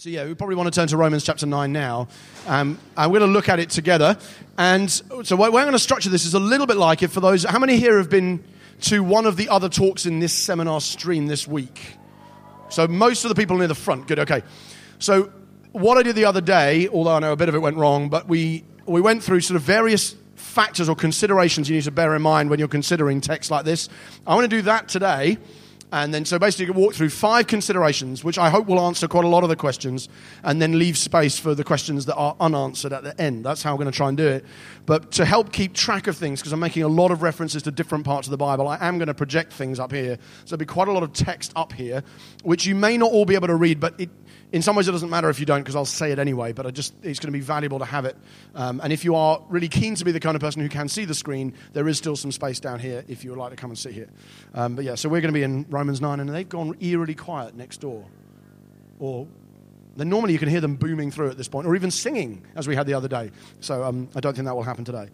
So, yeah, we probably want to turn to Romans chapter 9 now. Um, and we're going to look at it together. And so, what we're going to structure this is a little bit like it for those. How many here have been to one of the other talks in this seminar stream this week? So, most of the people near the front. Good, okay. So, what I did the other day, although I know a bit of it went wrong, but we, we went through sort of various factors or considerations you need to bear in mind when you're considering text like this. I want to do that today. And then, so basically, walk through five considerations, which I hope will answer quite a lot of the questions, and then leave space for the questions that are unanswered at the end. That's how I'm going to try and do it. But to help keep track of things, because I'm making a lot of references to different parts of the Bible, I am going to project things up here. So there'll be quite a lot of text up here, which you may not all be able to read, but it, in some ways it doesn't matter if you don't because I'll say it anyway, but I just, it's going to be valuable to have it. Um, and if you are really keen to be the kind of person who can see the screen, there is still some space down here if you would like to come and sit here. Um, but yeah, so we're going to be in Romans 9, and they've gone eerily quiet next door. Or then normally you can hear them booming through at this point, or even singing as we had the other day. So um, I don't think that will happen today.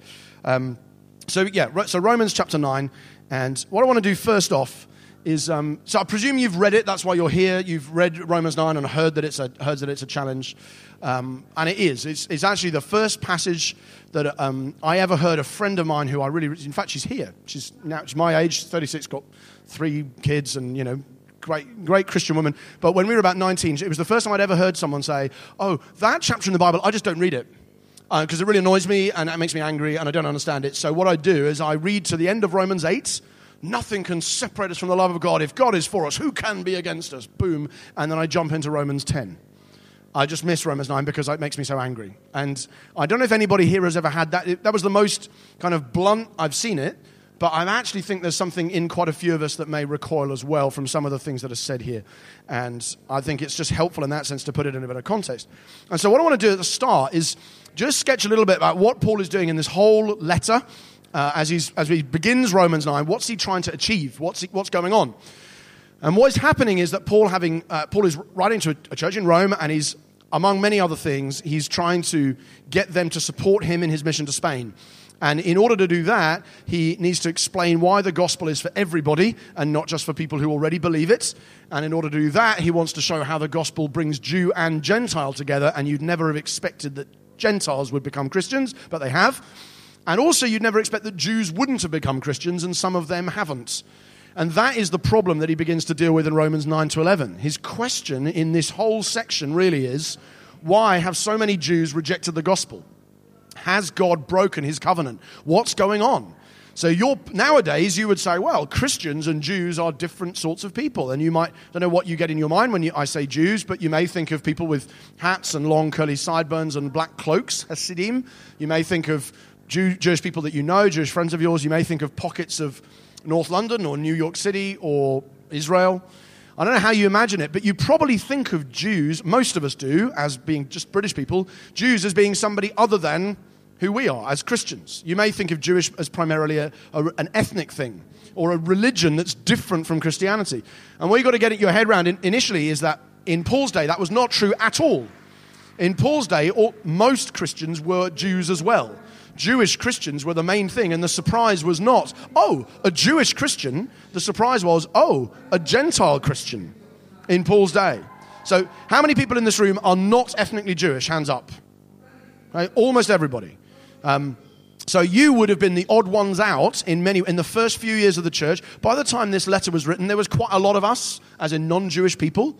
Um, so yeah, so Romans chapter 9, and what I want to do first off is um, so I presume you've read it. That's why you're here. You've read Romans nine and heard that it's a heard that it's a challenge, um, and it is. It's, it's, actually the first passage that um, I ever heard. A friend of mine who I really, in fact, she's here. She's now she's my age, 36, got three kids, and you know. Great, great Christian woman. But when we were about 19, it was the first time I'd ever heard someone say, Oh, that chapter in the Bible, I just don't read it because uh, it really annoys me and it makes me angry and I don't understand it. So, what I do is I read to the end of Romans 8 Nothing can separate us from the love of God. If God is for us, who can be against us? Boom. And then I jump into Romans 10. I just miss Romans 9 because it makes me so angry. And I don't know if anybody here has ever had that. That was the most kind of blunt I've seen it. But I actually think there's something in quite a few of us that may recoil as well from some of the things that are said here. And I think it's just helpful in that sense to put it in a bit of context. And so, what I want to do at the start is just sketch a little bit about what Paul is doing in this whole letter uh, as, he's, as he begins Romans 9, what's he trying to achieve? What's, he, what's going on? And what is happening is that Paul, having, uh, Paul is writing to a, a church in Rome, and he's, among many other things, he's trying to get them to support him in his mission to Spain. And in order to do that, he needs to explain why the gospel is for everybody and not just for people who already believe it. And in order to do that, he wants to show how the gospel brings Jew and Gentile together. And you'd never have expected that Gentiles would become Christians, but they have. And also, you'd never expect that Jews wouldn't have become Christians, and some of them haven't. And that is the problem that he begins to deal with in Romans 9 to 11. His question in this whole section really is why have so many Jews rejected the gospel? Has God broken his covenant? What's going on? So you're, nowadays you would say, well, Christians and Jews are different sorts of people, and you might I don't know what you get in your mind when you, I say Jews, but you may think of people with hats and long curly sideburns and black cloaks, Hasidim. You may think of Jew, Jewish people that you know, Jewish friends of yours. You may think of pockets of North London or New York City or Israel. I don't know how you imagine it, but you probably think of Jews, most of us do, as being just British people, Jews as being somebody other than who we are as Christians. You may think of Jewish as primarily a, a, an ethnic thing or a religion that's different from Christianity. And what you've got to get your head around in, initially is that in Paul's day, that was not true at all. In Paul's day, all, most Christians were Jews as well. Jewish Christians were the main thing, and the surprise was not, oh, a Jewish Christian. The surprise was, oh, a Gentile Christian in Paul's day. So, how many people in this room are not ethnically Jewish? Hands up. Right? Almost everybody. Um, so you would have been the odd ones out in many in the first few years of the church. By the time this letter was written, there was quite a lot of us, as in non-Jewish people,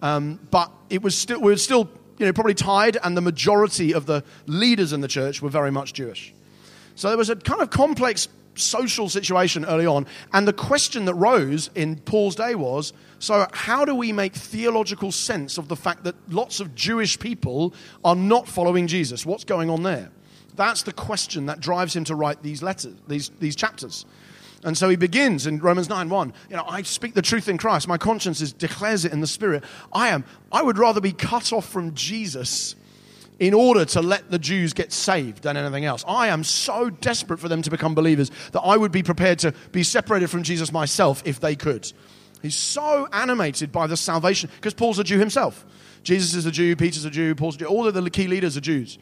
um, but it was still we were still you know, probably tied, and the majority of the leaders in the church were very much Jewish. So there was a kind of complex social situation early on. And the question that rose in Paul's day was so, how do we make theological sense of the fact that lots of Jewish people are not following Jesus? What's going on there? That's the question that drives him to write these letters, these, these chapters. And so he begins in Romans 9 1. You know, I speak the truth in Christ. My conscience is, declares it in the Spirit. I am, I would rather be cut off from Jesus in order to let the Jews get saved than anything else. I am so desperate for them to become believers that I would be prepared to be separated from Jesus myself if they could. He's so animated by the salvation, because Paul's a Jew himself. Jesus is a Jew, Peter's a Jew, Paul's a Jew, all of the key leaders are Jews.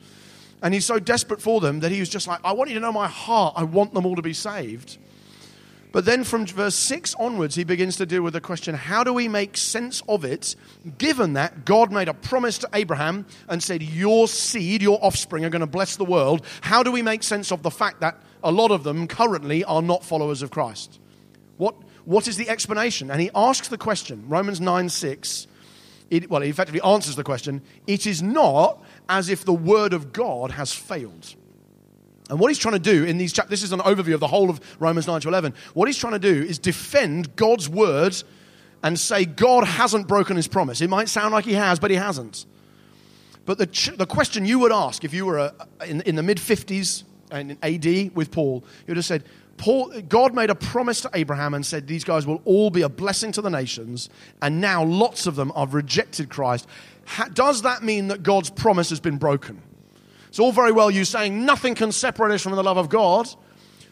And he's so desperate for them that he was just like, I want you to know my heart. I want them all to be saved. But then from verse 6 onwards, he begins to deal with the question how do we make sense of it, given that God made a promise to Abraham and said, Your seed, your offspring are going to bless the world? How do we make sense of the fact that a lot of them currently are not followers of Christ? What, what is the explanation? And he asks the question, Romans 9 6. It, well, he effectively answers the question it is not as if the word of God has failed. And what he's trying to do in these chapters, this is an overview of the whole of Romans 9 to 11. What he's trying to do is defend God's word and say God hasn't broken his promise. It might sound like he has, but he hasn't. But the, ch- the question you would ask if you were a, in, in the mid 50s and AD with Paul, you would have said, Paul, God made a promise to Abraham and said, These guys will all be a blessing to the nations, and now lots of them have rejected Christ. Ha- does that mean that God's promise has been broken? It's all very well you saying nothing can separate us from the love of God,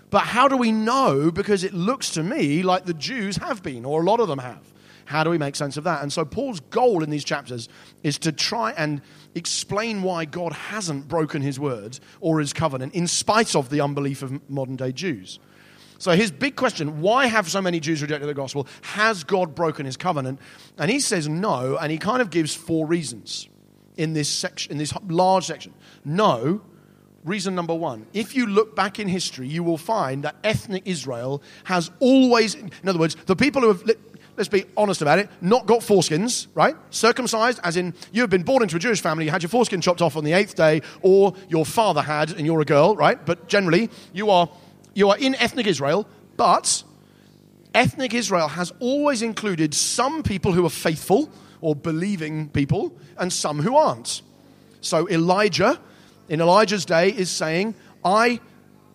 but how do we know? Because it looks to me like the Jews have been, or a lot of them have. How do we make sense of that? And so Paul's goal in these chapters is to try and explain why God hasn't broken his word or his covenant in spite of the unbelief of modern day Jews. So his big question, why have so many Jews rejected the gospel? Has God broken his covenant? And he says no, and he kind of gives four reasons in this section, in this large section. No, reason number one. If you look back in history, you will find that ethnic Israel has always, in other words, the people who have, let's be honest about it, not got foreskins, right? Circumcised, as in you have been born into a Jewish family, you had your foreskin chopped off on the eighth day, or your father had, and you're a girl, right? But generally, you are, you are in ethnic Israel, but ethnic Israel has always included some people who are faithful or believing people and some who aren't. So Elijah, in Elijah's day, is saying, I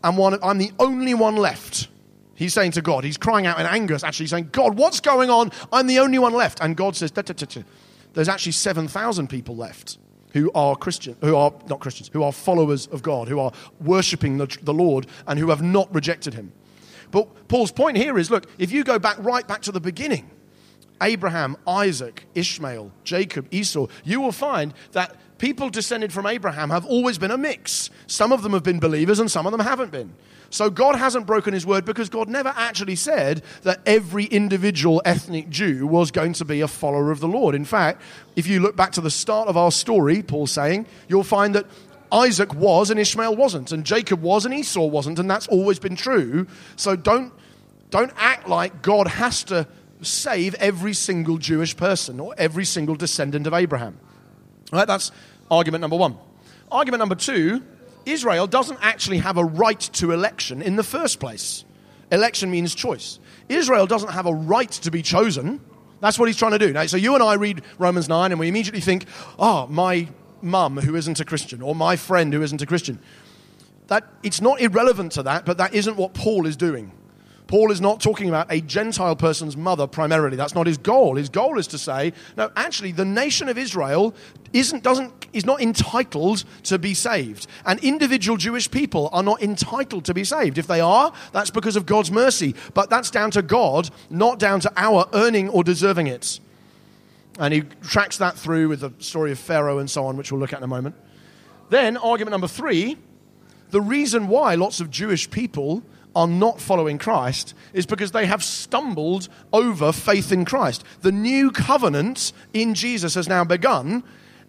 am one, I'm the only one left. He's saying to God, he's crying out in anger, actually saying, God, what's going on? I'm the only one left. And God says, there's actually 7,000 people left who are Christian, who are not Christians, who are followers of God, who are worshipping the, the Lord and who have not rejected him. But Paul's point here is look, if you go back right back to the beginning, Abraham, Isaac, Ishmael, Jacob, Esau, you will find that people descended from Abraham have always been a mix. Some of them have been believers and some of them haven't been. So God hasn't broken his word because God never actually said that every individual ethnic Jew was going to be a follower of the Lord. In fact, if you look back to the start of our story, Paul's saying, you'll find that Isaac was and Ishmael wasn't, and Jacob was and Esau wasn't, and that's always been true. So don't, don't act like God has to save every single Jewish person or every single descendant of Abraham. All right, that's argument number one. Argument number two Israel doesn't actually have a right to election in the first place. Election means choice. Israel doesn't have a right to be chosen. That's what he's trying to do. Now, so you and I read Romans 9 and we immediately think, oh, my mum who isn't a Christian or my friend who isn't a Christian. That, it's not irrelevant to that, but that isn't what Paul is doing. Paul is not talking about a Gentile person's mother primarily. That's not his goal. His goal is to say, no, actually, the nation of Israel isn't, doesn't, is not entitled to be saved. And individual Jewish people are not entitled to be saved. If they are, that's because of God's mercy. But that's down to God, not down to our earning or deserving it. And he tracks that through with the story of Pharaoh and so on, which we'll look at in a moment. Then, argument number three the reason why lots of Jewish people are not following Christ is because they have stumbled over faith in Christ. The new covenant in Jesus has now begun,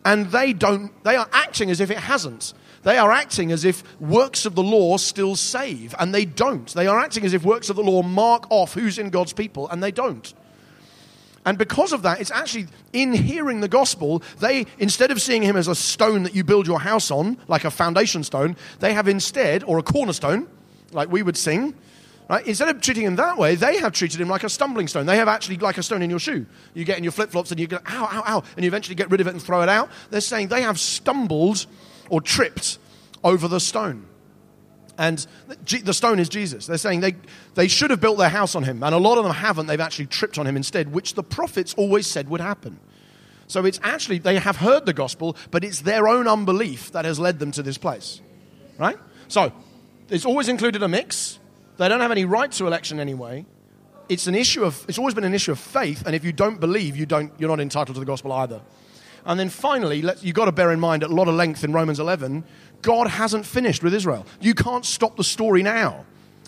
and they don't they are acting as if it hasn't. They are acting as if works of the law still save, and they don't. They are acting as if works of the law mark off who's in God's people, and they don't. And because of that, it's actually in hearing the gospel, they, instead of seeing him as a stone that you build your house on, like a foundation stone, they have instead, or a cornerstone, like we would sing, right? Instead of treating him that way, they have treated him like a stumbling stone. They have actually like a stone in your shoe. You get in your flip flops and you go, ow, ow, ow, and you eventually get rid of it and throw it out. They're saying they have stumbled or tripped over the stone. And the stone is Jesus. They're saying they, they should have built their house on him, and a lot of them haven't. They've actually tripped on him instead, which the prophets always said would happen. So it's actually, they have heard the gospel, but it's their own unbelief that has led them to this place. Right? So it's always included a mix. They don't have any right to election anyway. It's an issue of it's always been an issue of faith, and if you don't believe, you don't you're not entitled to the gospel either. And then finally, you've got to bear in mind at a lot of length in Romans 11, God hasn't finished with Israel. You can't stop the story now.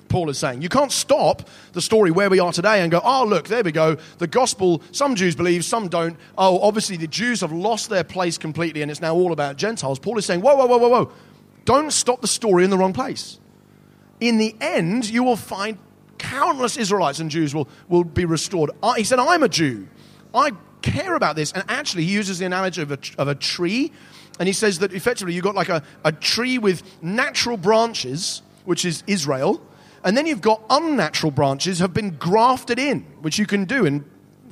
Paul is saying. You can't stop the story where we are today and go, oh, look, there we go. The gospel, some Jews believe, some don't. Oh, obviously the Jews have lost their place completely and it's now all about Gentiles. Paul is saying, whoa, whoa, whoa, whoa, whoa. Don't stop the story in the wrong place. In the end, you will find countless Israelites and Jews will, will be restored. I, he said, I'm a Jew. I care about this. And actually, he uses the analogy of a, of a tree. And he says that effectively you've got like a, a tree with natural branches, which is Israel, and then you've got unnatural branches have been grafted in, which you can do in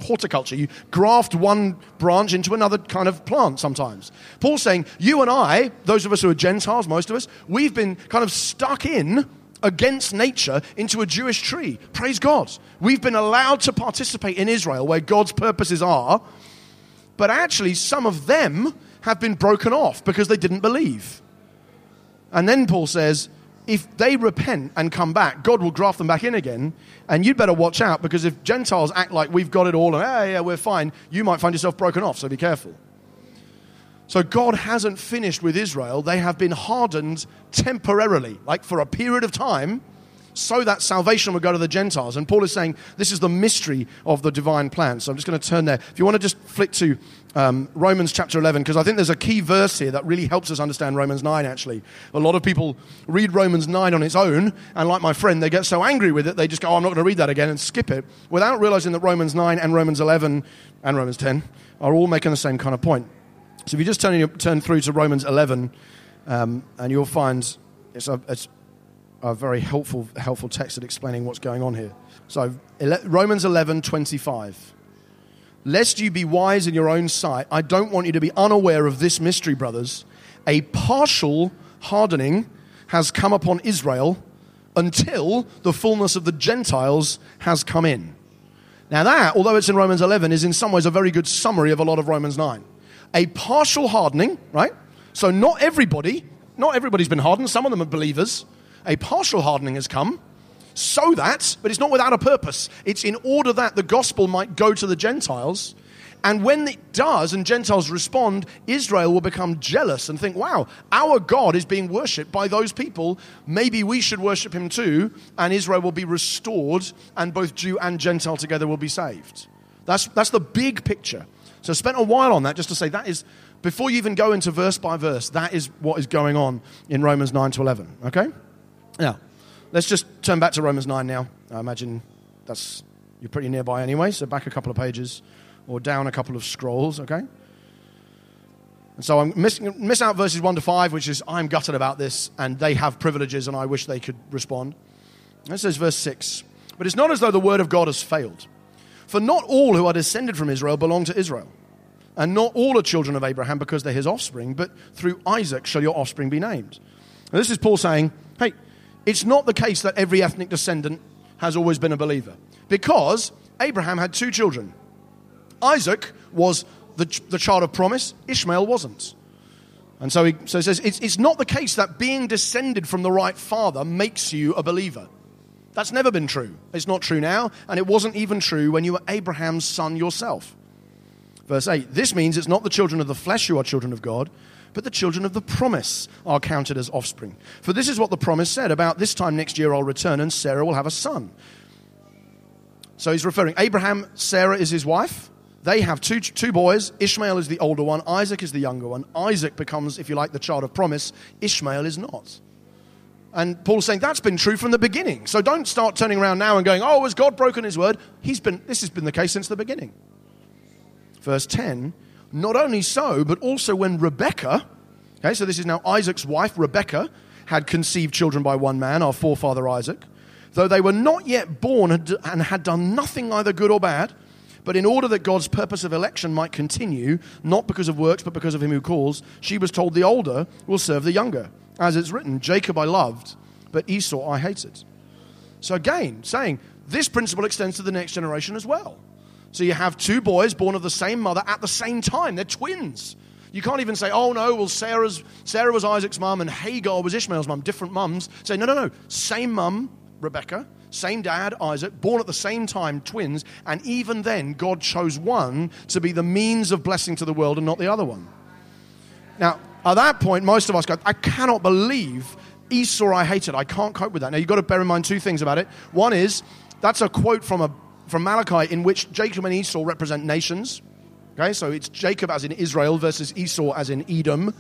horticulture. You graft one branch into another kind of plant sometimes. Paul's saying, you and I, those of us who are Gentiles, most of us, we've been kind of stuck in against nature into a Jewish tree. Praise God. We've been allowed to participate in Israel where God's purposes are, but actually, some of them have been broken off because they didn't believe. And then Paul says, if they repent and come back, God will graft them back in again. And you'd better watch out because if Gentiles act like we've got it all and, hey, yeah, we're fine, you might find yourself broken off. So be careful. So God hasn't finished with Israel. They have been hardened temporarily, like for a period of time, so that salvation will go to the Gentiles. And Paul is saying this is the mystery of the divine plan. So I'm just going to turn there. If you want to just flick to um, Romans chapter 11, because I think there's a key verse here that really helps us understand Romans 9, actually. A lot of people read Romans 9 on its own, and like my friend, they get so angry with it, they just go, oh, I'm not going to read that again, and skip it, without realizing that Romans 9 and Romans 11 and Romans 10 are all making the same kind of point. So if you just turn, turn through to Romans 11, um, and you'll find it's a, it's a very helpful, helpful text at explaining what's going on here. So ele- Romans 11, 25. Lest you be wise in your own sight, I don't want you to be unaware of this mystery, brothers. A partial hardening has come upon Israel until the fullness of the Gentiles has come in. Now, that, although it's in Romans 11, is in some ways a very good summary of a lot of Romans 9 a partial hardening, right? So not everybody, not everybody's been hardened. Some of them are believers. A partial hardening has come so that, but it's not without a purpose. It's in order that the gospel might go to the Gentiles. And when it does and Gentiles respond, Israel will become jealous and think, wow, our God is being worshipped by those people. Maybe we should worship him too. And Israel will be restored, and both Jew and Gentile together will be saved. That's, that's the big picture. So I spent a while on that just to say that is, before you even go into verse by verse, that is what is going on in Romans 9 to 11. Okay? Now, let's just turn back to Romans 9 now. I imagine that's, you're pretty nearby anyway, so back a couple of pages or down a couple of scrolls, okay? And so I'm missing miss out verses 1 to 5, which is I'm gutted about this, and they have privileges, and I wish they could respond. This says verse 6. But it's not as though the word of God has failed. For not all who are descended from Israel belong to Israel. And not all are children of Abraham because they're his offspring, but through Isaac shall your offspring be named. And this is Paul saying, hey, it's not the case that every ethnic descendant has always been a believer. Because Abraham had two children. Isaac was the, the child of promise, Ishmael wasn't. And so he, so he says, it's, it's not the case that being descended from the right father makes you a believer. That's never been true. It's not true now, and it wasn't even true when you were Abraham's son yourself. Verse 8 This means it's not the children of the flesh who are children of God, but the children of the promise are counted as offspring. For this is what the promise said about this time next year I'll return, and Sarah will have a son. So he's referring, Abraham, Sarah is his wife. They have two, two boys. Ishmael is the older one, Isaac is the younger one. Isaac becomes, if you like, the child of promise. Ishmael is not. And Paul's saying that's been true from the beginning. So don't start turning around now and going, oh, has God broken his word? He's been, this has been the case since the beginning. Verse 10 Not only so, but also when Rebekah, okay, so this is now Isaac's wife, Rebekah, had conceived children by one man, our forefather Isaac, though they were not yet born and had done nothing either good or bad, but in order that God's purpose of election might continue, not because of works, but because of him who calls, she was told the older will serve the younger. As it's written, Jacob I loved, but Esau I hated. So again, saying this principle extends to the next generation as well. So you have two boys born of the same mother at the same time. They're twins. You can't even say, oh no, well, Sarah's, Sarah was Isaac's mum and Hagar was Ishmael's mum, different mums. Say, no, no, no. Same mum, Rebecca, same dad, Isaac, born at the same time, twins. And even then, God chose one to be the means of blessing to the world and not the other one. Now, at that point, most of us go, I cannot believe Esau I hated. I can't cope with that. Now, you've got to bear in mind two things about it. One is that's a quote from, a, from Malachi in which Jacob and Esau represent nations. Okay, so it's Jacob as in Israel versus Esau as in Edom.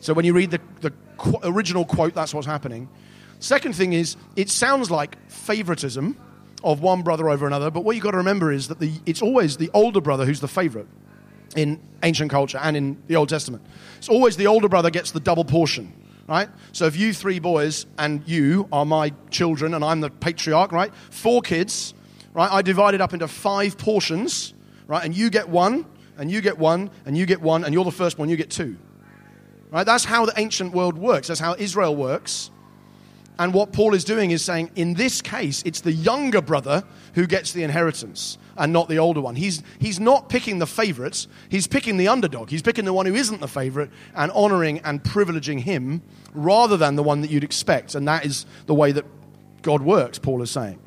So when you read the, the qu- original quote, that's what's happening. Second thing is, it sounds like favoritism of one brother over another, but what you've got to remember is that the, it's always the older brother who's the favorite in ancient culture and in the Old Testament. It's always the older brother gets the double portion, right? So if you three boys and you are my children and I'm the patriarch, right? Four kids, right? I divide it up into five portions, right? And you get one, and you get one, and you get one, and you're the first one, you get two. Right? That's how the ancient world works. That's how Israel works. And what Paul is doing is saying, in this case, it's the younger brother who gets the inheritance and not the older one. He's, he's not picking the favorites, he's picking the underdog. He's picking the one who isn't the favorite and honoring and privileging him rather than the one that you'd expect. And that is the way that God works, Paul is saying.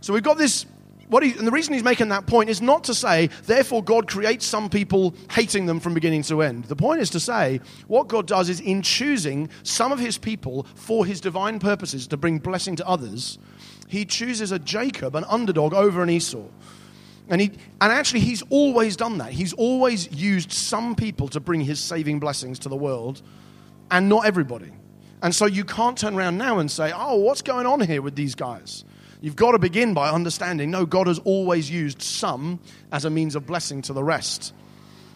So we've got this what he, and the reason he's making that point is not to say, therefore, God creates some people hating them from beginning to end. The point is to say, what God does is in choosing some of his people for his divine purposes to bring blessing to others, he chooses a Jacob, an underdog, over an Esau. And, he, and actually, he's always done that. He's always used some people to bring his saving blessings to the world, and not everybody. And so you can't turn around now and say, oh, what's going on here with these guys? You've got to begin by understanding no, God has always used some as a means of blessing to the rest.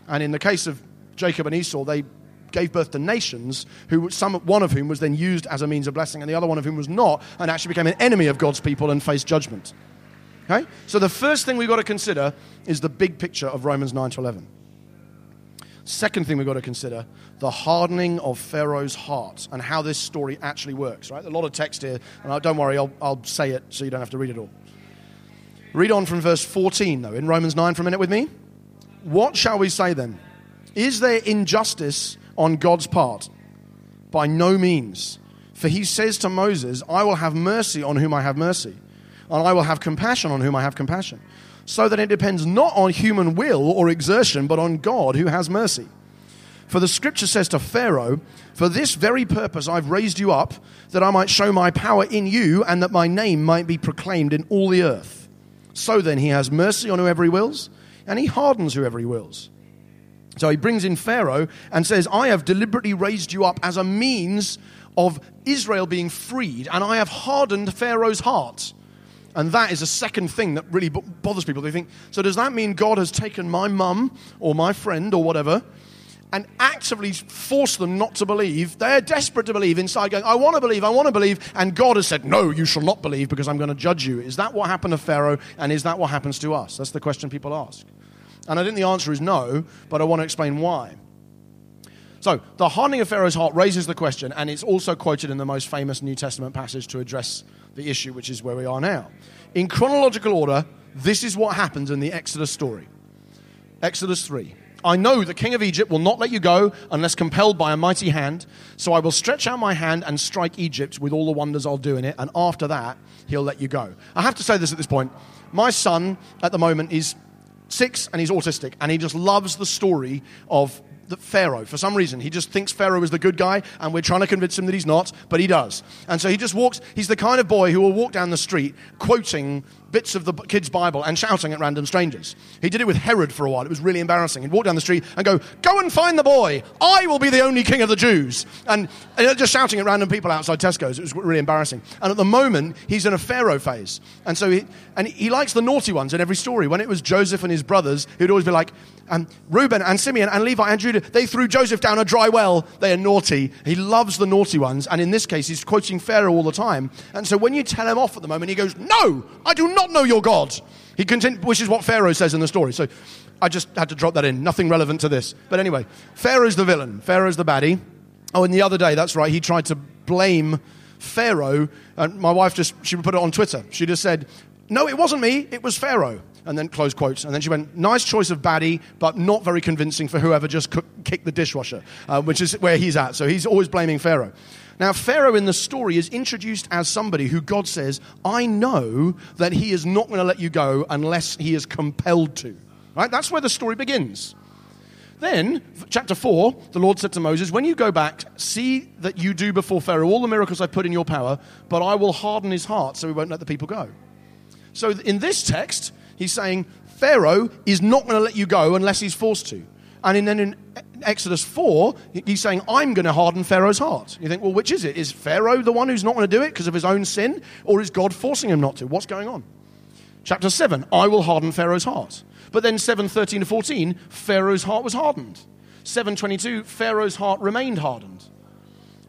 And in the case of Jacob and Esau, they gave birth to nations, who some, one of whom was then used as a means of blessing, and the other one of whom was not, and actually became an enemy of God's people and faced judgment. Okay? So the first thing we've got to consider is the big picture of Romans 9 to 11. Second thing we've got to consider the hardening of Pharaoh's heart and how this story actually works, right? A lot of text here, and I, don't worry, I'll, I'll say it so you don't have to read it all. Read on from verse 14, though, in Romans 9 for a minute with me. What shall we say then? Is there injustice on God's part? By no means. For he says to Moses, I will have mercy on whom I have mercy, and I will have compassion on whom I have compassion so that it depends not on human will or exertion, but on God who has mercy. For the scripture says to Pharaoh, For this very purpose I've raised you up, that I might show my power in you, and that my name might be proclaimed in all the earth. So then he has mercy on whoever he wills, and he hardens whoever he wills. So he brings in Pharaoh and says, I have deliberately raised you up as a means of Israel being freed, and I have hardened Pharaoh's heart and that is a second thing that really bothers people. They think, so does that mean God has taken my mum or my friend or whatever and actively forced them not to believe? They're desperate to believe inside, going, I want to believe, I want to believe. And God has said, No, you shall not believe because I'm going to judge you. Is that what happened to Pharaoh? And is that what happens to us? That's the question people ask. And I think the answer is no, but I want to explain why. So, the hardening of Pharaoh's heart raises the question, and it's also quoted in the most famous New Testament passage to address the issue, which is where we are now. In chronological order, this is what happens in the Exodus story. Exodus 3. I know the king of Egypt will not let you go unless compelled by a mighty hand. So I will stretch out my hand and strike Egypt with all the wonders I'll do in it. And after that, he'll let you go. I have to say this at this point. My son at the moment is six and he's autistic. And he just loves the story of the Pharaoh. For some reason, he just thinks Pharaoh is the good guy, and we're trying to convince him that he's not, but he does. And so he just walks, he's the kind of boy who will walk down the street quoting bits of the kid's Bible and shouting at random strangers. He did it with Herod for a while. It was really embarrassing. He'd walk down the street and go, Go and find the boy. I will be the only king of the Jews. And, and just shouting at random people outside Tesco's. It was really embarrassing. And at the moment, he's in a Pharaoh phase. And so he, and he likes the naughty ones in every story. When it was Joseph and his brothers, he'd always be like, um, Reuben and Simeon and Levi and Judah, they threw Joseph down a dry well. They are naughty. He loves the naughty ones. And in this case, he's quoting Pharaoh all the time. And so when you tell him off at the moment, he goes, No, I do not know your God. He continued, which is what Pharaoh says in the story. So I just had to drop that in. Nothing relevant to this. But anyway, Pharaoh's the villain. Pharaoh's the baddie. Oh, and the other day, that's right, he tried to blame Pharaoh. And my wife just, she put it on Twitter. She just said, No, it wasn't me, it was Pharaoh. And then close quotes. And then she went, Nice choice of baddie, but not very convincing for whoever just kicked the dishwasher, uh, which is where he's at. So he's always blaming Pharaoh. Now, Pharaoh in the story is introduced as somebody who God says, I know that he is not going to let you go unless he is compelled to. Right? That's where the story begins. Then, chapter 4, the Lord said to Moses, When you go back, see that you do before Pharaoh all the miracles I put in your power, but I will harden his heart so he won't let the people go. So, in this text, he's saying Pharaoh is not going to let you go unless he's forced to. And then in Exodus 4, he's saying, I'm going to harden Pharaoh's heart. You think, well, which is it? Is Pharaoh the one who's not going to do it because of his own sin? Or is God forcing him not to? What's going on? Chapter 7, I will harden Pharaoh's heart. But then 7, 13 to 14, Pharaoh's heart was hardened. 722, Pharaoh's heart remained hardened.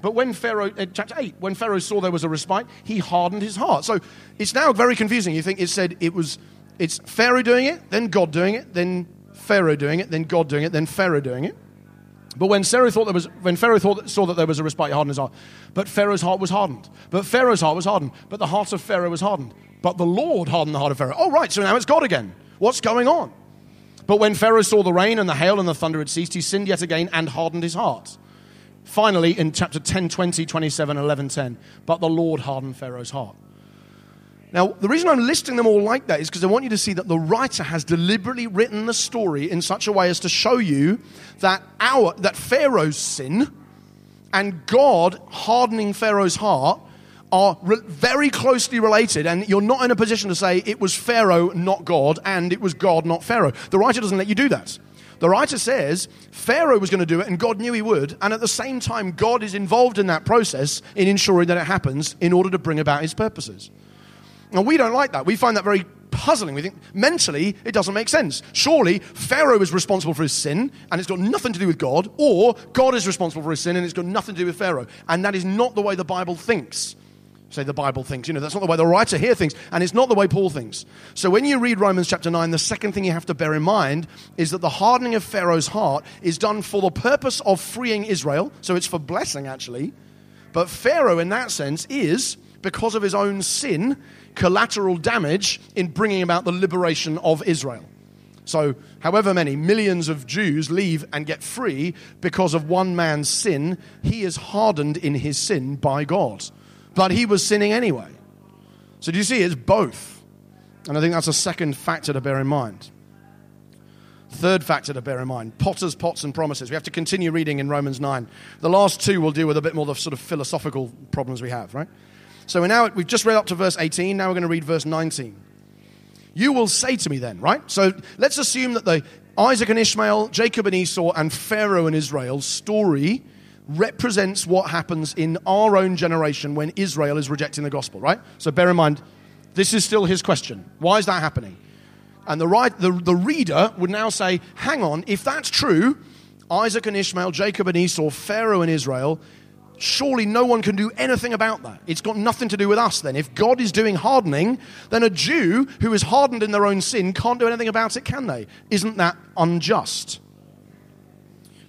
But when Pharaoh, uh, chapter 8, when Pharaoh saw there was a respite, he hardened his heart. So it's now very confusing. You think it said it was, it's Pharaoh doing it, then God doing it, then Pharaoh doing it, then God doing it, then Pharaoh doing it. But when Pharaoh thought there was, when Pharaoh thought, saw that there was a respite, he hardened his heart. But Pharaoh's heart was hardened. But Pharaoh's heart was hardened. But the heart of Pharaoh was hardened. But the Lord hardened the heart of Pharaoh. Oh, right, so now it's God again. What's going on? But when Pharaoh saw the rain and the hail and the thunder had ceased, he sinned yet again and hardened his heart. Finally, in chapter 10, 20, 27, 11, 10, but the Lord hardened Pharaoh's heart. Now, the reason I'm listing them all like that is because I want you to see that the writer has deliberately written the story in such a way as to show you that our that Pharaoh's sin and God hardening Pharaoh's heart are re- very closely related, and you're not in a position to say it was Pharaoh, not God, and it was God, not Pharaoh. The writer doesn't let you do that. The writer says Pharaoh was going to do it, and God knew he would, and at the same time, God is involved in that process in ensuring that it happens in order to bring about his purposes. And we don't like that. We find that very puzzling. We think mentally it doesn't make sense. Surely Pharaoh is responsible for his sin and it's got nothing to do with God, or God is responsible for his sin and it's got nothing to do with Pharaoh. And that is not the way the Bible thinks. Say the Bible thinks. You know, that's not the way the writer here thinks, and it's not the way Paul thinks. So when you read Romans chapter 9, the second thing you have to bear in mind is that the hardening of Pharaoh's heart is done for the purpose of freeing Israel. So it's for blessing, actually. But Pharaoh, in that sense, is, because of his own sin, collateral damage in bringing about the liberation of Israel. So, however many millions of Jews leave and get free because of one man's sin, he is hardened in his sin by God but he was sinning anyway. So do you see? It's both. And I think that's a second factor to bear in mind. Third factor to bear in mind potters, pots, and promises. We have to continue reading in Romans 9. The last two will deal with a bit more of the sort of philosophical problems we have, right? So we're now, we've just read up to verse 18. Now we're going to read verse 19. You will say to me then, right? So let's assume that the Isaac and Ishmael, Jacob and Esau, and Pharaoh and Israel story represents what happens in our own generation when Israel is rejecting the gospel, right? So bear in mind, this is still his question. Why is that happening? And the, right, the, the reader would now say, hang on, if that's true, Isaac and Ishmael, Jacob and Esau, Pharaoh and Israel, surely no one can do anything about that. It's got nothing to do with us then. If God is doing hardening, then a Jew who is hardened in their own sin can't do anything about it, can they? Isn't that unjust?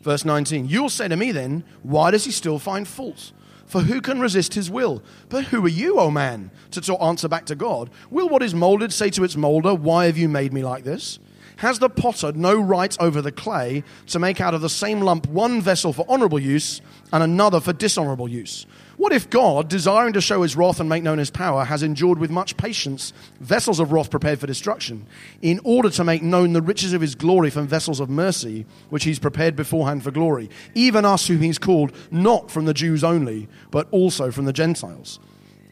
Verse 19 You'll say to me then, Why does he still find fault? For who can resist his will? But who are you, O man, to answer back to God? Will what is molded say to its molder, Why have you made me like this? Has the potter no right over the clay to make out of the same lump one vessel for honorable use and another for dishonorable use? What if God, desiring to show his wrath and make known his power, has endured with much patience vessels of wrath prepared for destruction, in order to make known the riches of his glory from vessels of mercy, which he's prepared beforehand for glory, even us whom he's called, not from the Jews only, but also from the Gentiles?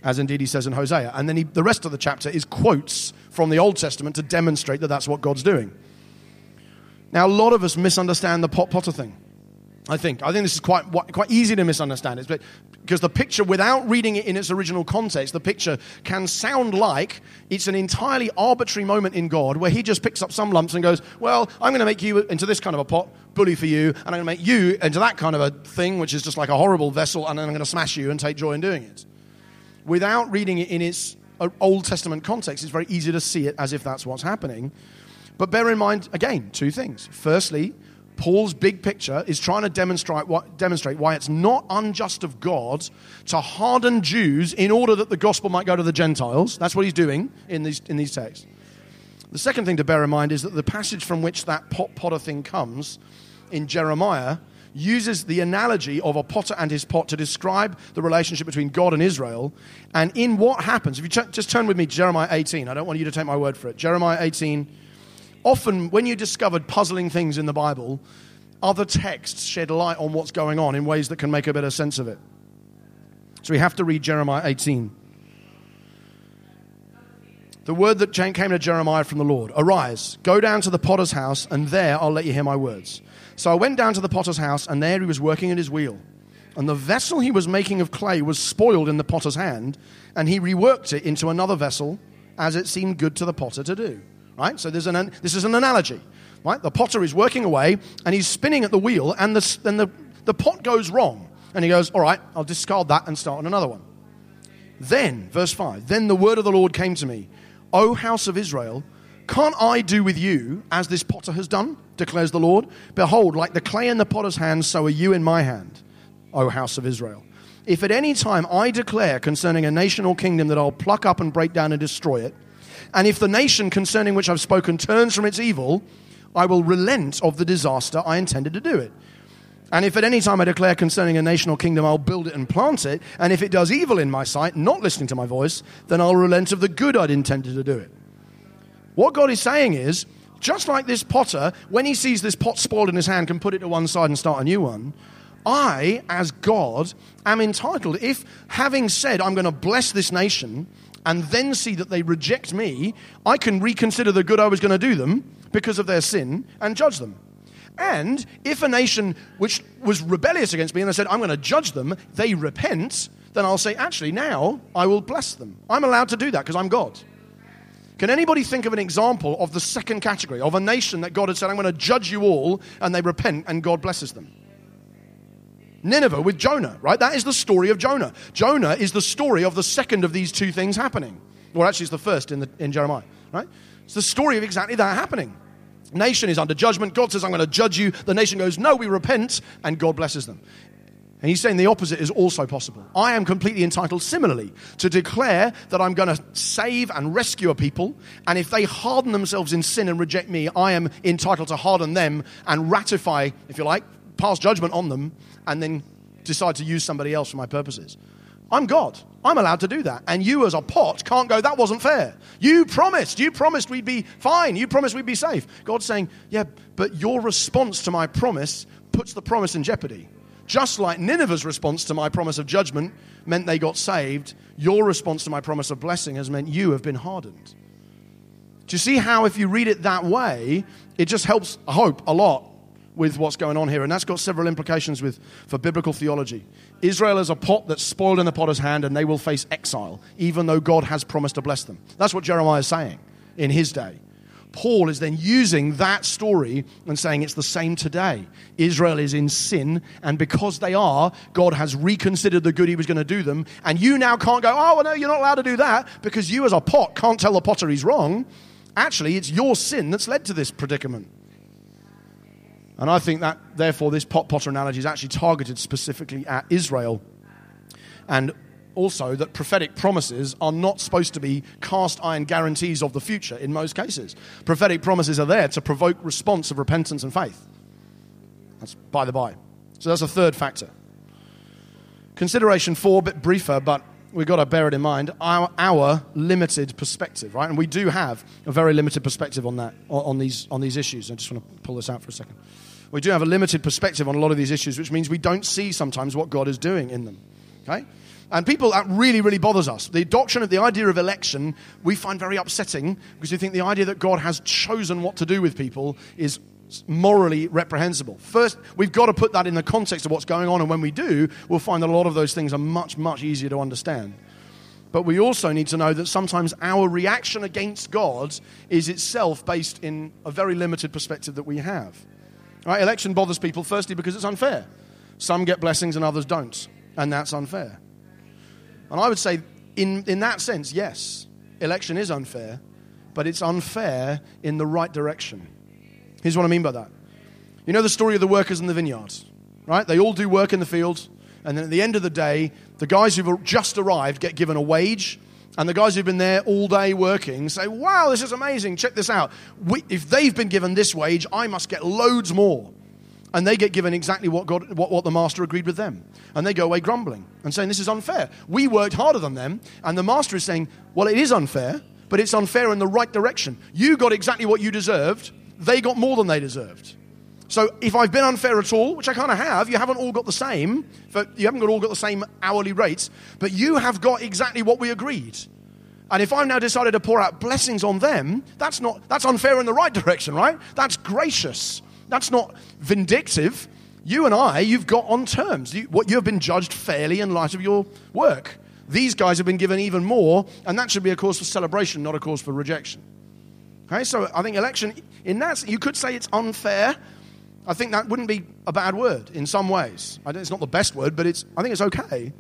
As indeed he says in Hosea. And then he, the rest of the chapter is quotes from the Old Testament to demonstrate that that's what God's doing. Now, a lot of us misunderstand the pot potter thing. I think. I think this is quite, quite easy to misunderstand. It's because the picture, without reading it in its original context, the picture can sound like it's an entirely arbitrary moment in God where He just picks up some lumps and goes, Well, I'm going to make you into this kind of a pot, bully for you, and I'm going to make you into that kind of a thing, which is just like a horrible vessel, and then I'm going to smash you and take joy in doing it. Without reading it in its uh, Old Testament context, it's very easy to see it as if that's what's happening. But bear in mind, again, two things. Firstly, Paul's big picture is trying to demonstrate, what, demonstrate why it's not unjust of God to harden Jews in order that the gospel might go to the Gentiles. That's what he's doing in these, in these texts. The second thing to bear in mind is that the passage from which that pot potter thing comes in Jeremiah uses the analogy of a potter and his pot to describe the relationship between God and Israel. And in what happens, if you ch- just turn with me Jeremiah 18, I don't want you to take my word for it. Jeremiah 18 often when you discovered puzzling things in the Bible, other texts shed light on what's going on in ways that can make a better sense of it. So we have to read Jeremiah 18. The word that came to Jeremiah from the Lord Arise, go down to the potter's house, and there I'll let you hear my words. So I went down to the potter's house, and there he was working at his wheel. And the vessel he was making of clay was spoiled in the potter's hand, and he reworked it into another vessel as it seemed good to the potter to do. Right? So there's an, this is an analogy. Right? The potter is working away, and he's spinning at the wheel, and the, and the, the pot goes wrong. And he goes, All right, I'll discard that and start on another one. Then, verse 5, then the word of the Lord came to me, O house of Israel, can't I do with you as this potter has done? declares the Lord. Behold, like the clay in the potter's hand, so are you in my hand, O house of Israel. If at any time I declare concerning a nation or kingdom that I'll pluck up and break down and destroy it, and if the nation concerning which I've spoken turns from its evil, I will relent of the disaster I intended to do it. And if at any time I declare concerning a nation or kingdom, I'll build it and plant it, and if it does evil in my sight, not listening to my voice, then I'll relent of the good I'd intended to do it. What God is saying is, just like this potter, when he sees this pot spoiled in his hand, can put it to one side and start a new one. I, as God, am entitled, if having said, I'm going to bless this nation, and then see that they reject me, I can reconsider the good I was going to do them because of their sin and judge them. And if a nation which was rebellious against me and I said, I'm going to judge them, they repent, then I'll say, actually, now I will bless them. I'm allowed to do that because I'm God. Can anybody think of an example of the second category, of a nation that God had said, I'm going to judge you all, and they repent and God blesses them? Nineveh with Jonah, right? That is the story of Jonah. Jonah is the story of the second of these two things happening. Or actually, it's the first in, the, in Jeremiah, right? It's the story of exactly that happening. Nation is under judgment. God says, I'm going to judge you. The nation goes, No, we repent, and God blesses them. And he's saying the opposite is also possible. I am completely entitled, similarly, to declare that I'm going to save and rescue a people. And if they harden themselves in sin and reject me, I am entitled to harden them and ratify, if you like, pass judgment on them, and then decide to use somebody else for my purposes. I'm God. I'm allowed to do that. And you, as a pot, can't go, that wasn't fair. You promised. You promised we'd be fine. You promised we'd be safe. God's saying, yeah, but your response to my promise puts the promise in jeopardy. Just like Nineveh's response to my promise of judgment meant they got saved, your response to my promise of blessing has meant you have been hardened. Do you see how, if you read it that way, it just helps, hope, a lot with what's going on here? And that's got several implications with, for biblical theology. Israel is a pot that's spoiled in the potter's hand, and they will face exile, even though God has promised to bless them. That's what Jeremiah is saying in his day. Paul is then using that story and saying it's the same today. Israel is in sin, and because they are, God has reconsidered the good he was going to do them. And you now can't go, oh, well, no, you're not allowed to do that because you, as a pot, can't tell the potter he's wrong. Actually, it's your sin that's led to this predicament. And I think that, therefore, this pot potter analogy is actually targeted specifically at Israel and also that prophetic promises are not supposed to be cast iron guarantees of the future in most cases. Prophetic promises are there to provoke response of repentance and faith. That's by the by. So that's a third factor. Consideration four, a bit briefer, but we've got to bear it in mind our, our limited perspective, right? And we do have a very limited perspective on that, on these, on these issues. I just want to pull this out for a second. We do have a limited perspective on a lot of these issues, which means we don't see sometimes what God is doing in them. Okay? And people, that really, really bothers us. The doctrine of the idea of election, we find very upsetting because we think the idea that God has chosen what to do with people is morally reprehensible. First, we've got to put that in the context of what's going on, and when we do, we'll find that a lot of those things are much, much easier to understand. But we also need to know that sometimes our reaction against God is itself based in a very limited perspective that we have. Right? Election bothers people firstly because it's unfair. Some get blessings and others don't, and that's unfair. And I would say, in, in that sense, yes, election is unfair, but it's unfair in the right direction. Here's what I mean by that. You know the story of the workers in the vineyards, right? They all do work in the field, and then at the end of the day, the guys who've just arrived get given a wage, and the guys who've been there all day working say, Wow, this is amazing, check this out. We, if they've been given this wage, I must get loads more and they get given exactly what, God, what, what the master agreed with them. And they go away grumbling and saying, This is unfair. We worked harder than them. And the master is saying, Well, it is unfair, but it's unfair in the right direction. You got exactly what you deserved, they got more than they deserved. So if I've been unfair at all, which I kind of have, you haven't all got the same, you haven't got all got the same hourly rates, but you have got exactly what we agreed. And if I've now decided to pour out blessings on them, that's not that's unfair in the right direction, right? That's gracious. That's not vindictive. You and I, you've got on terms. You, what you have been judged fairly in light of your work. These guys have been given even more, and that should be a cause for celebration, not a cause for rejection. Okay, so I think election, in that, you could say it's unfair. I think that wouldn't be a bad word in some ways. It's not the best word, but it's, I think it's okay.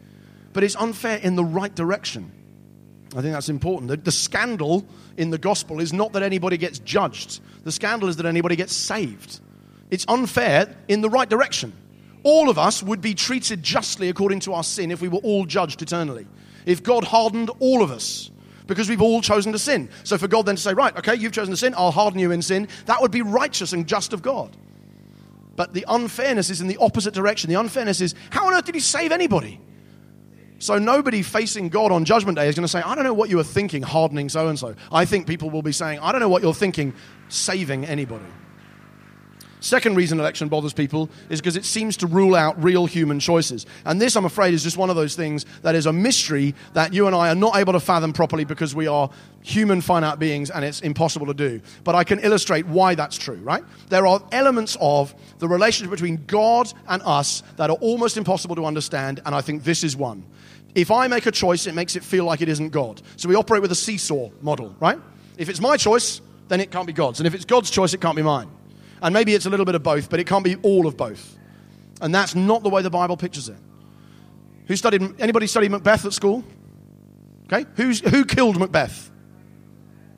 But it's unfair in the right direction. I think that's important. The, the, scandal in the gospel is not that anybody gets judged, the scandal is that anybody gets saved. It's unfair in the right direction. All of us would be treated justly according to our sin if we were all judged eternally. If God hardened all of us, because we've all chosen to sin. So for God then to say, right, okay, you've chosen to sin, I'll harden you in sin, that would be righteous and just of God. But the unfairness is in the opposite direction. The unfairness is, how on earth did he save anybody? So nobody facing God on Judgment Day is going to say, I don't know what you were thinking, hardening so and so. I think people will be saying, I don't know what you're thinking, saving anybody. Second reason election bothers people is because it seems to rule out real human choices. And this, I'm afraid, is just one of those things that is a mystery that you and I are not able to fathom properly because we are human finite beings and it's impossible to do. But I can illustrate why that's true, right? There are elements of the relationship between God and us that are almost impossible to understand, and I think this is one. If I make a choice, it makes it feel like it isn't God. So we operate with a seesaw model, right? If it's my choice, then it can't be God's. And if it's God's choice, it can't be mine. And maybe it's a little bit of both, but it can't be all of both. And that's not the way the Bible pictures it. Who studied, anybody studied Macbeth at school? Okay, Who's, who killed Macbeth?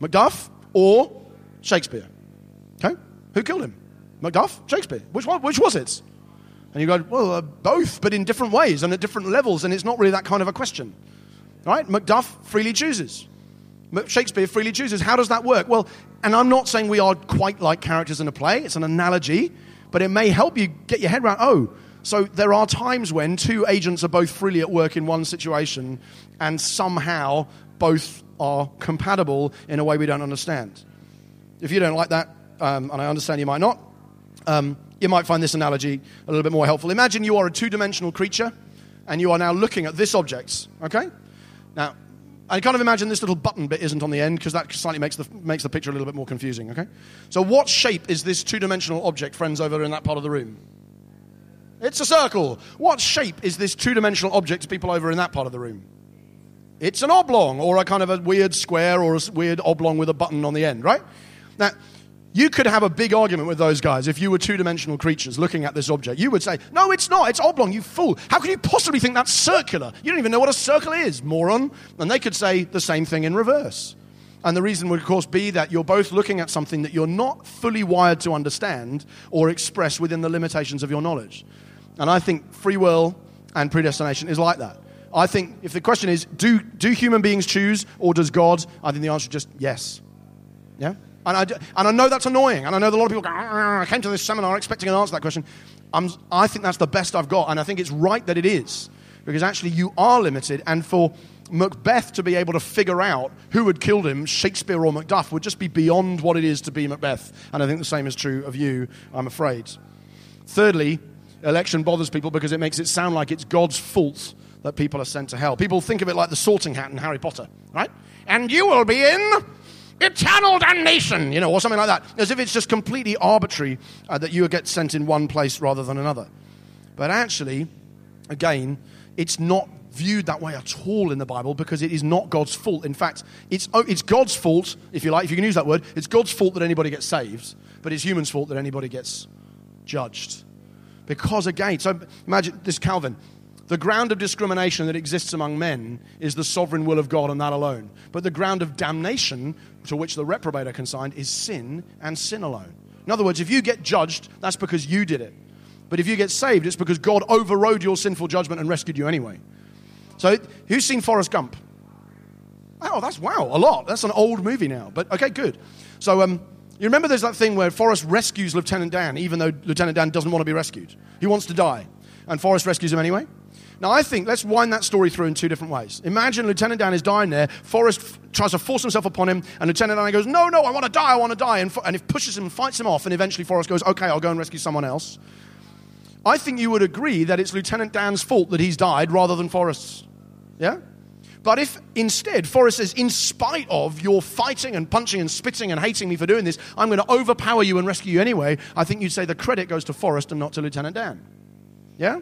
Macduff or Shakespeare? Okay, who killed him? Macduff, Shakespeare. Which one? Which was it? And you go, well, uh, both, but in different ways and at different levels, and it's not really that kind of a question. Right? Macduff freely chooses. Shakespeare freely chooses. How does that work? Well, and I'm not saying we are quite like characters in a play, it's an analogy, but it may help you get your head around oh, so there are times when two agents are both freely at work in one situation, and somehow both are compatible in a way we don't understand. If you don't like that, um, and I understand you might not, um, you might find this analogy a little bit more helpful. Imagine you are a two dimensional creature and you are now looking at this object, okay? Now, I kind of imagine this little button bit isn't on the end because that slightly makes the, makes the picture a little bit more confusing, okay? So, what shape is this two dimensional object, friends, over in that part of the room? It's a circle. What shape is this two dimensional object, people over in that part of the room? It's an oblong or a kind of a weird square or a weird oblong with a button on the end, right? Now, you could have a big argument with those guys if you were two dimensional creatures looking at this object. You would say, No, it's not. It's oblong, you fool. How can you possibly think that's circular? You don't even know what a circle is, moron. And they could say the same thing in reverse. And the reason would, of course, be that you're both looking at something that you're not fully wired to understand or express within the limitations of your knowledge. And I think free will and predestination is like that. I think if the question is, do, do human beings choose or does God? I think the answer is just yes. Yeah? And I, and I know that's annoying. And I know that a lot of people go, ah, I came to this seminar expecting an answer to that question. I'm, I think that's the best I've got. And I think it's right that it is. Because actually, you are limited. And for Macbeth to be able to figure out who had killed him, Shakespeare or Macduff, would just be beyond what it is to be Macbeth. And I think the same is true of you, I'm afraid. Thirdly, election bothers people because it makes it sound like it's God's fault that people are sent to hell. People think of it like the sorting hat in Harry Potter, right? And you will be in eternal damnation, you know, or something like that, as if it's just completely arbitrary uh, that you get sent in one place rather than another. But actually, again, it's not viewed that way at all in the Bible because it is not God's fault. In fact, it's, oh, it's God's fault, if you like, if you can use that word, it's God's fault that anybody gets saved, but it's human's fault that anybody gets judged. Because again, so imagine this Calvin. The ground of discrimination that exists among men is the sovereign will of God and that alone. But the ground of damnation to which the reprobate are consigned is sin and sin alone. In other words, if you get judged, that's because you did it. But if you get saved, it's because God overrode your sinful judgment and rescued you anyway. So, who's seen Forrest Gump? Oh, that's wow, a lot. That's an old movie now. But okay, good. So, um, you remember there's that thing where Forrest rescues Lieutenant Dan, even though Lieutenant Dan doesn't want to be rescued. He wants to die. And Forrest rescues him anyway. Now, I think let's wind that story through in two different ways. Imagine Lieutenant Dan is dying there. Forrest f- tries to force himself upon him, and Lieutenant Dan goes, No, no, I want to die, I want to die. And, and it pushes him and fights him off, and eventually Forrest goes, Okay, I'll go and rescue someone else. I think you would agree that it's Lieutenant Dan's fault that he's died rather than Forrest's. Yeah? But if instead Forrest says, in spite of your fighting and punching and spitting and hating me for doing this, I'm going to overpower you and rescue you anyway, I think you'd say the credit goes to Forrest and not to Lieutenant Dan. Yeah?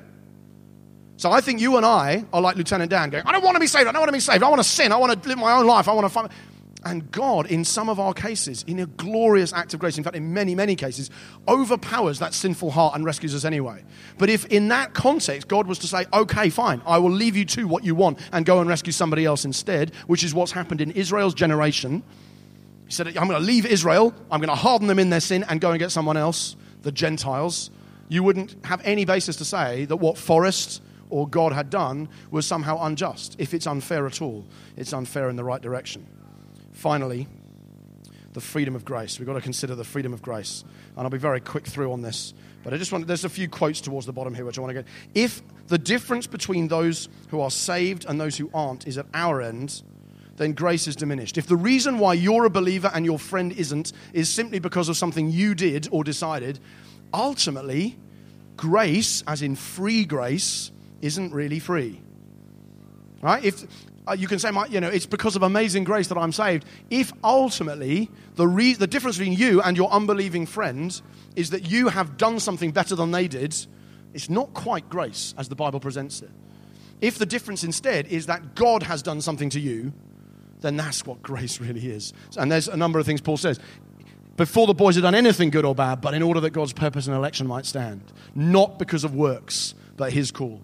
So I think you and I are like Lieutenant Dan going, I don't want to be saved, I don't want to be saved, I want to sin, I want to live my own life, I want to find. And God, in some of our cases, in a glorious act of grace, in fact, in many, many cases, overpowers that sinful heart and rescues us anyway. But if in that context God was to say, okay, fine, I will leave you to what you want and go and rescue somebody else instead, which is what's happened in Israel's generation, he said, I'm going to leave Israel, I'm going to harden them in their sin and go and get someone else, the Gentiles. You wouldn't have any basis to say that what Forrest or God had done was somehow unjust. If it's unfair at all, it's unfair in the right direction. Finally, the freedom of grace. We've got to consider the freedom of grace. And I'll be very quick through on this. But I just want, there's a few quotes towards the bottom here which I want to get. If the difference between those who are saved and those who aren't is at our end, then grace is diminished. If the reason why you're a believer and your friend isn't is simply because of something you did or decided, ultimately, grace, as in free grace, isn't really free. Right? If uh, you can say, my, you know, it's because of amazing grace that I'm saved. If ultimately the, re- the difference between you and your unbelieving friend is that you have done something better than they did, it's not quite grace as the Bible presents it. If the difference instead is that God has done something to you, then that's what grace really is. And there's a number of things Paul says. Before the boys had done anything good or bad, but in order that God's purpose and election might stand. Not because of works, but his call.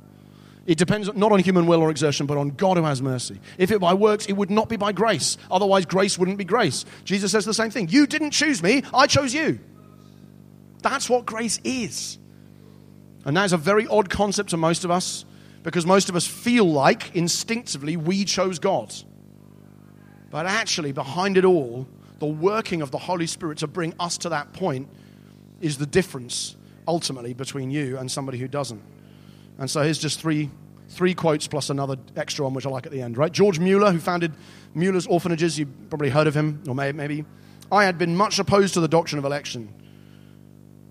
It depends not on human will or exertion, but on God who has mercy. If it by works, it would not be by grace. Otherwise, grace wouldn't be grace. Jesus says the same thing. You didn't choose me, I chose you. That's what grace is. And that is a very odd concept to most of us because most of us feel like instinctively we chose God. But actually, behind it all, the working of the Holy Spirit to bring us to that point is the difference ultimately between you and somebody who doesn't. And so here's just three three quotes plus another extra one, which I like at the end, right? George Mueller, who founded Mueller's orphanages, you probably heard of him, or maybe. I had been much opposed to the doctrine of election.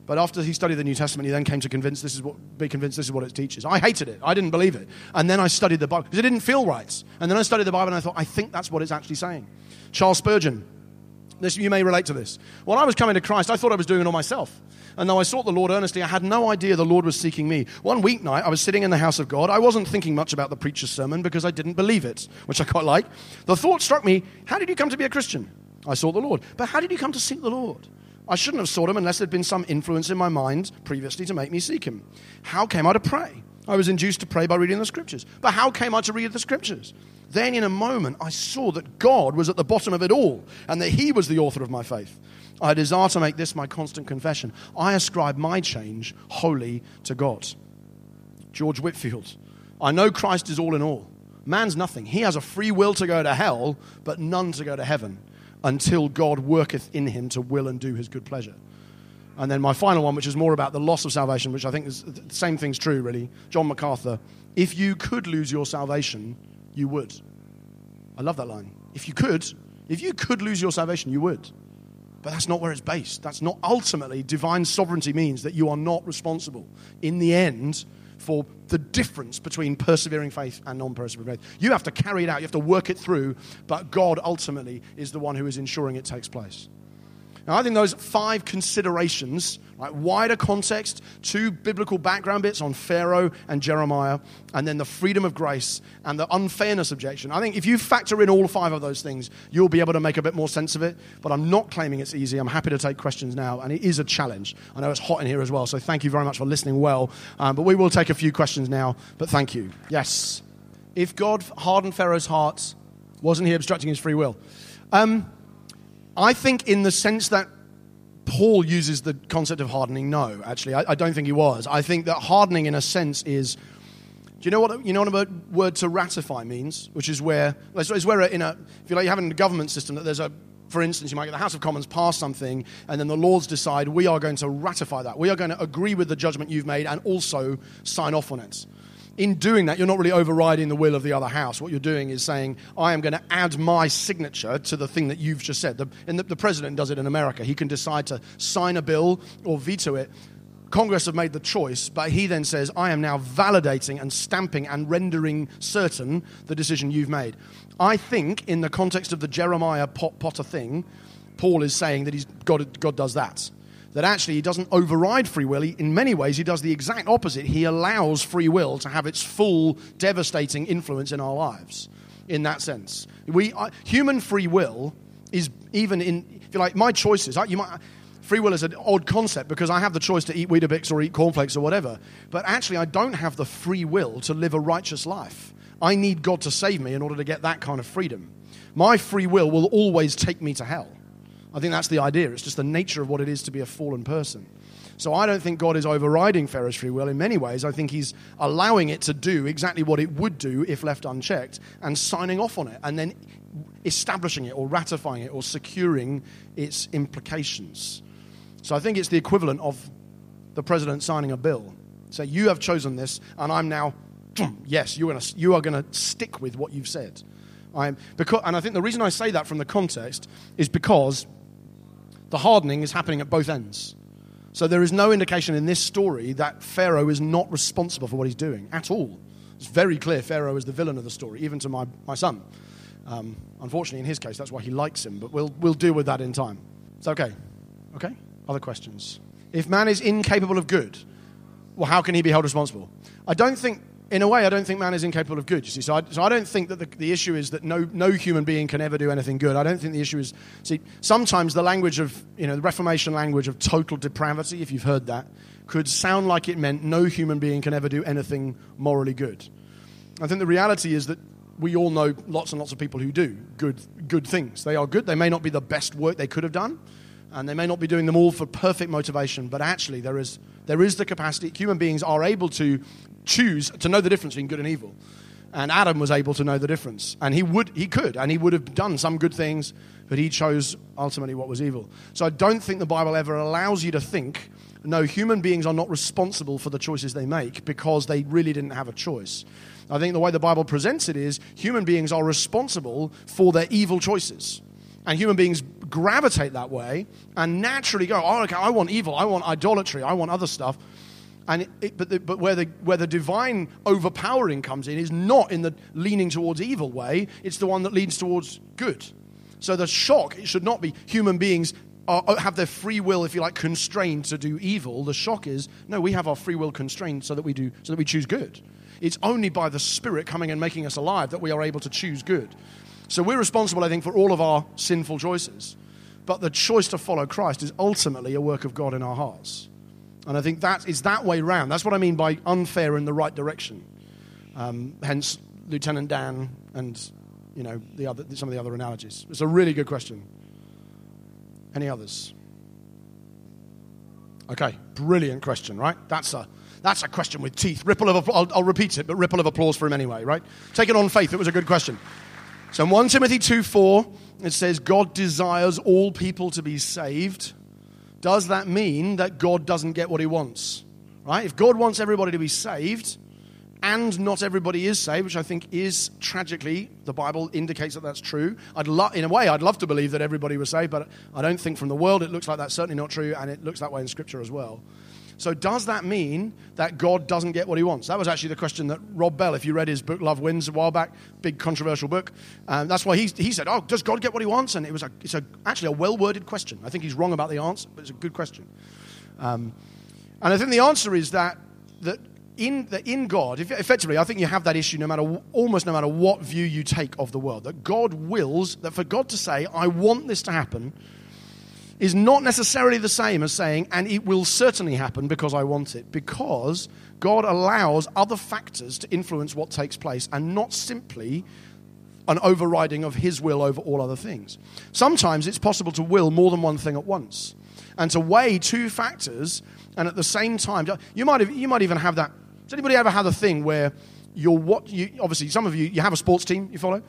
But after he studied the New Testament, he then came to convince this is what, be convinced this is what it teaches. I hated it. I didn't believe it. And then I studied the Bible because it didn't feel right. And then I studied the Bible and I thought, I think that's what it's actually saying. Charles Spurgeon, this, you may relate to this. When I was coming to Christ, I thought I was doing it all myself. And though I sought the Lord earnestly, I had no idea the Lord was seeking me. One weeknight, I was sitting in the house of God. I wasn't thinking much about the preacher's sermon because I didn't believe it, which I quite like. The thought struck me, how did you come to be a Christian? I sought the Lord. But how did you come to seek the Lord? I shouldn't have sought him unless there'd been some influence in my mind previously to make me seek him. How came I to pray? I was induced to pray by reading the scriptures. But how came I to read the scriptures? Then, in a moment, I saw that God was at the bottom of it all and that He was the author of my faith. I desire to make this my constant confession. I ascribe my change wholly to God. George Whitefield, I know Christ is all in all. Man's nothing. He has a free will to go to hell, but none to go to heaven until God worketh in him to will and do his good pleasure. And then my final one, which is more about the loss of salvation, which I think is the same thing's true, really. John MacArthur. If you could lose your salvation, you would. I love that line. If you could, if you could lose your salvation, you would. But that's not where it's based. That's not ultimately divine sovereignty means that you are not responsible in the end for the difference between persevering faith and non persevering faith. You have to carry it out, you have to work it through, but God ultimately is the one who is ensuring it takes place. Now, I think those five considerations, right, wider context, two biblical background bits on Pharaoh and Jeremiah, and then the freedom of grace and the unfairness objection. I think if you factor in all five of those things, you'll be able to make a bit more sense of it. But I'm not claiming it's easy. I'm happy to take questions now, and it is a challenge. I know it's hot in here as well, so thank you very much for listening well. Um, but we will take a few questions now, but thank you. Yes. If God hardened Pharaoh's heart, wasn't he obstructing his free will? Um, I think, in the sense that Paul uses the concept of hardening, no, actually, I, I, don't think he was. I think that hardening, in a sense, is. Do you know what you know what a word to ratify means? Which is where it's where in a if you like you have in a government system that there's a for instance, you might get the House of Commons pass something, and then the Lords decide we are going to ratify that. We are going to agree with the judgment you've made and also sign off on it in doing that, you're not really overriding the will of the other house. What you're doing is saying, I am going to add my signature to the thing that you've just said. The, and the, the president does it in America. He can decide to sign a bill or veto it. Congress have made the choice, but he then says, I am now validating and stamping and rendering certain the decision you've made. I think, in the context of the Jeremiah Potter thing, Paul is saying that he's, God, God does that that actually he doesn't override free will. He, in many ways, he does the exact opposite. He allows free will to have its full devastating influence in our lives. In that sense, we uh, human free will is even in if you like my choices. You might free will is an odd concept because I have the choice to eat Weetabix or eat cornflakes or whatever. But actually, I don't have the free will to live a righteous life. I need God to save me in order to get that kind of freedom. My free will will always take me to hell. I think that's the idea. It's just the nature of what it is to be a fallen person. So I don't think God is overriding Pharaoh's free will in many ways. I think he's allowing it to do exactly what it would do if left unchecked and signing off on it and then establishing it or ratifying it or securing its implications. So I think it's the equivalent of the president signing a bill. Say, you have chosen this, and I'm now, yes, you're gonna, you are going to stick with what you've said. I'm, because, and I think the reason I say that from the context is because the hardening is happening at both ends. So there is no indication in this story that Pharaoh is not responsible for what he's doing at all. It's very clear Pharaoh is the villain of the story, even to my, my son. Um, unfortunately, in his case, that's why he likes him, but we'll, we'll deal with that in time. It's okay. Okay? Other questions? If man is incapable of good, well, how can he be held responsible? I don't think in a way, I don't think man is incapable of good. You see, so I, so I don't think that the, the issue is that no, no human being can ever do anything good. I don't think the issue is. See, sometimes the language of you know the Reformation language of total depravity, if you've heard that, could sound like it meant no human being can ever do anything morally good. I think the reality is that we all know lots and lots of people who do good good things. They are good. They may not be the best work they could have done, and they may not be doing them all for perfect motivation. But actually, there is there is the capacity. Human beings are able to choose to know the difference between good and evil. And Adam was able to know the difference. And he would he could, and he would have done some good things, but he chose ultimately what was evil. So I don't think the Bible ever allows you to think, no, human beings are not responsible for the choices they make because they really didn't have a choice. I think the way the Bible presents it is human beings are responsible for their evil choices. And human beings gravitate that way and naturally go, oh, okay, I want evil, I want idolatry, I want other stuff. And it, but, the, but where, the, where the divine overpowering comes in is not in the leaning towards evil way, it's the one that leads towards good. So the shock, it should not be human beings are, uh, have their free will, if you like, constrained to do evil. The shock is, no, we have our free will constrained so that we, do, so that we choose good. It's only by the Spirit coming and making us alive that we are able to choose good. So we're responsible, I think, for all of our sinful choices. But the choice to follow Christ is ultimately a work of God in our hearts. And I think that is that way round. That's what I mean by unfair in the right direction. Um, hence, Lieutenant Dan and you know the other, some of the other analogies. It's a really good question. Any others? Okay, brilliant question, right? That's a that's a question with teeth. Ripple of. I'll, I'll repeat it, but ripple of applause for him anyway, right? Take it on faith. It was a good question. So in 1 Timothy 2 4, it says, God desires all people to be saved does that mean that God doesn't get what he wants? Right? If God wants everybody to be saved, and not everybody is saved, which I think is tragically, the Bible indicates that that's true. I'd lo- in a way, I'd love to believe that everybody was saved, but I don't think from the world it looks like that's certainly not true, and it looks that way in Scripture as well. So, does that mean that God doesn't get what he wants? That was actually the question that Rob Bell, if you read his book Love Wins a while back, big controversial book, um, that's why he, he said, Oh, does God get what he wants? And it was a, it's a, actually a well worded question. I think he's wrong about the answer, but it's a good question. Um, and I think the answer is that, that in, that in God, effectively, I think you have that issue no matter, almost no matter what view you take of the world, that God wills, that for God to say, I want this to happen, is not necessarily the same as saying, and it will certainly happen because I want it, because God allows other factors to influence what takes place and not simply an overriding of His will over all other things. Sometimes it's possible to will more than one thing at once and to weigh two factors and at the same time, you might, have, you might even have that. Does anybody ever have a thing where you're what you obviously some of you you have a sports team you follow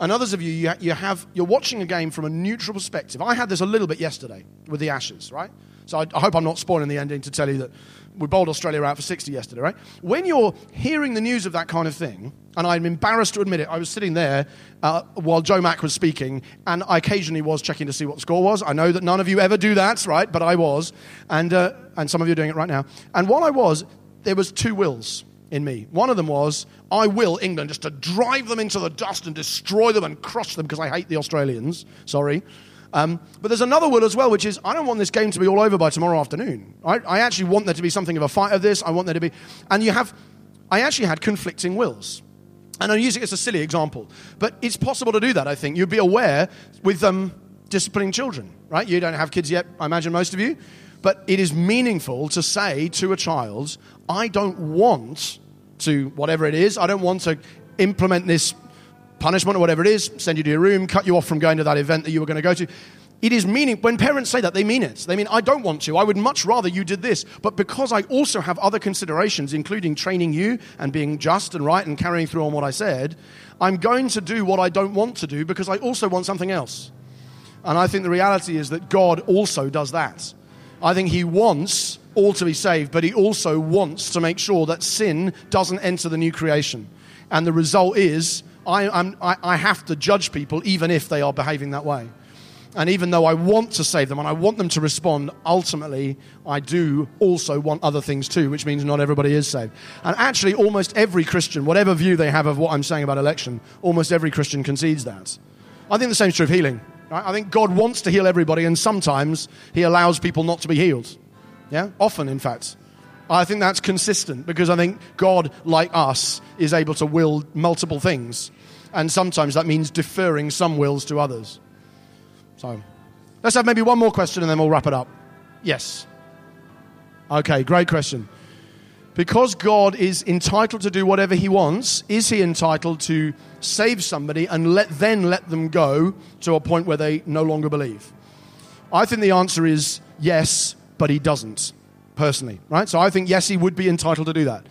and others of you, you, you have, you're watching a game from a neutral perspective. I had this a little bit yesterday with the Ashes, right? So I, I hope I'm not spoiling the ending to tell you that we bowled Australia out for 60 yesterday, right? When you're hearing the news of that kind of thing, and I'm embarrassed to admit it, I was sitting there uh, while Joe Mack was speaking, and I occasionally was checking to see what the score was. I know that none of you ever do that, right? But I was, and, uh, and some of you are doing it right now. And while I was, there was two wills in me. One of them was, I will England just to drive them into the dust and destroy them and crush them because I hate the Australians. Sorry. Um, but there's another will as well, which is I don't want this game to be all over by tomorrow afternoon. Right? I actually want there to be something of a fight of this. I want there to be. And you have. I actually had conflicting wills. And I'm using it as a silly example. But it's possible to do that, I think. You'd be aware with um, disciplining children, right? You don't have kids yet, I imagine most of you. But it is meaningful to say to a child, I don't want to, whatever it is, I don't want to implement this punishment or whatever it is, send you to your room, cut you off from going to that event that you were going to go to. It is meaning, when parents say that, they mean it. They mean, I don't want to. I would much rather you did this. But because I also have other considerations, including training you and being just and right and carrying through on what I said, I'm going to do what I don't want to do because I also want something else. And I think the reality is that God also does that. I think He wants all to be saved, but He also wants to make sure that sin doesn't enter the new creation. And the result is I, I, I have to judge people even if they are behaving that way. And even though I want to save them and I want them to respond, ultimately, I do also want other things too, which means not everybody is saved. And actually, almost every Christian, whatever view they have of what I'm saying about election, almost every Christian concedes that. I think the same is true of healing. Right? I think God wants to heal everybody, and sometimes He allows people not to be healed. Yeah? Often, in fact. I think that's consistent because I think God, like us, is able to will multiple things. And sometimes that means deferring some wills to others. So let's have maybe one more question and then we'll wrap it up. Yes. Okay, great question. Because God is entitled to do whatever he wants, is he entitled to save somebody and let, then let them go to a point where they no longer believe? I think the answer is yes, but he doesn't personally, right? So I think, yes, he would be entitled to do that.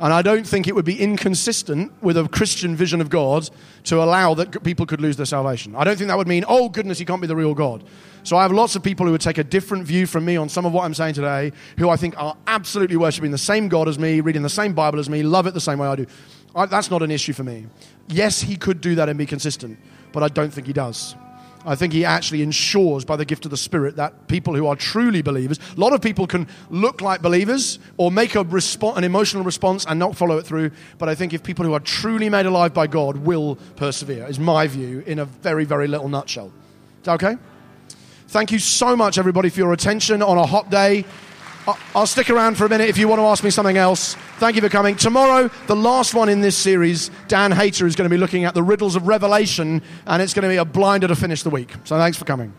And I don't think it would be inconsistent with a Christian vision of God to allow that people could lose their salvation. I don't think that would mean, oh, goodness, he can't be the real God. So I have lots of people who would take a different view from me on some of what I'm saying today, who I think are absolutely worshiping the same God as me, reading the same Bible as me, love it the same way I do. I, that's not an issue for me. Yes, he could do that and be consistent, but I don't think he does. I think he actually ensures by the gift of the Spirit that people who are truly believers, a lot of people can look like believers or make a respo- an emotional response and not follow it through. But I think if people who are truly made alive by God will persevere, is my view in a very, very little nutshell. Okay? Thank you so much, everybody, for your attention on a hot day. I'll stick around for a minute if you want to ask me something else. Thank you for coming. Tomorrow, the last one in this series, Dan Hayter is going to be looking at the riddles of Revelation, and it's going to be a blinder to finish the week. So thanks for coming.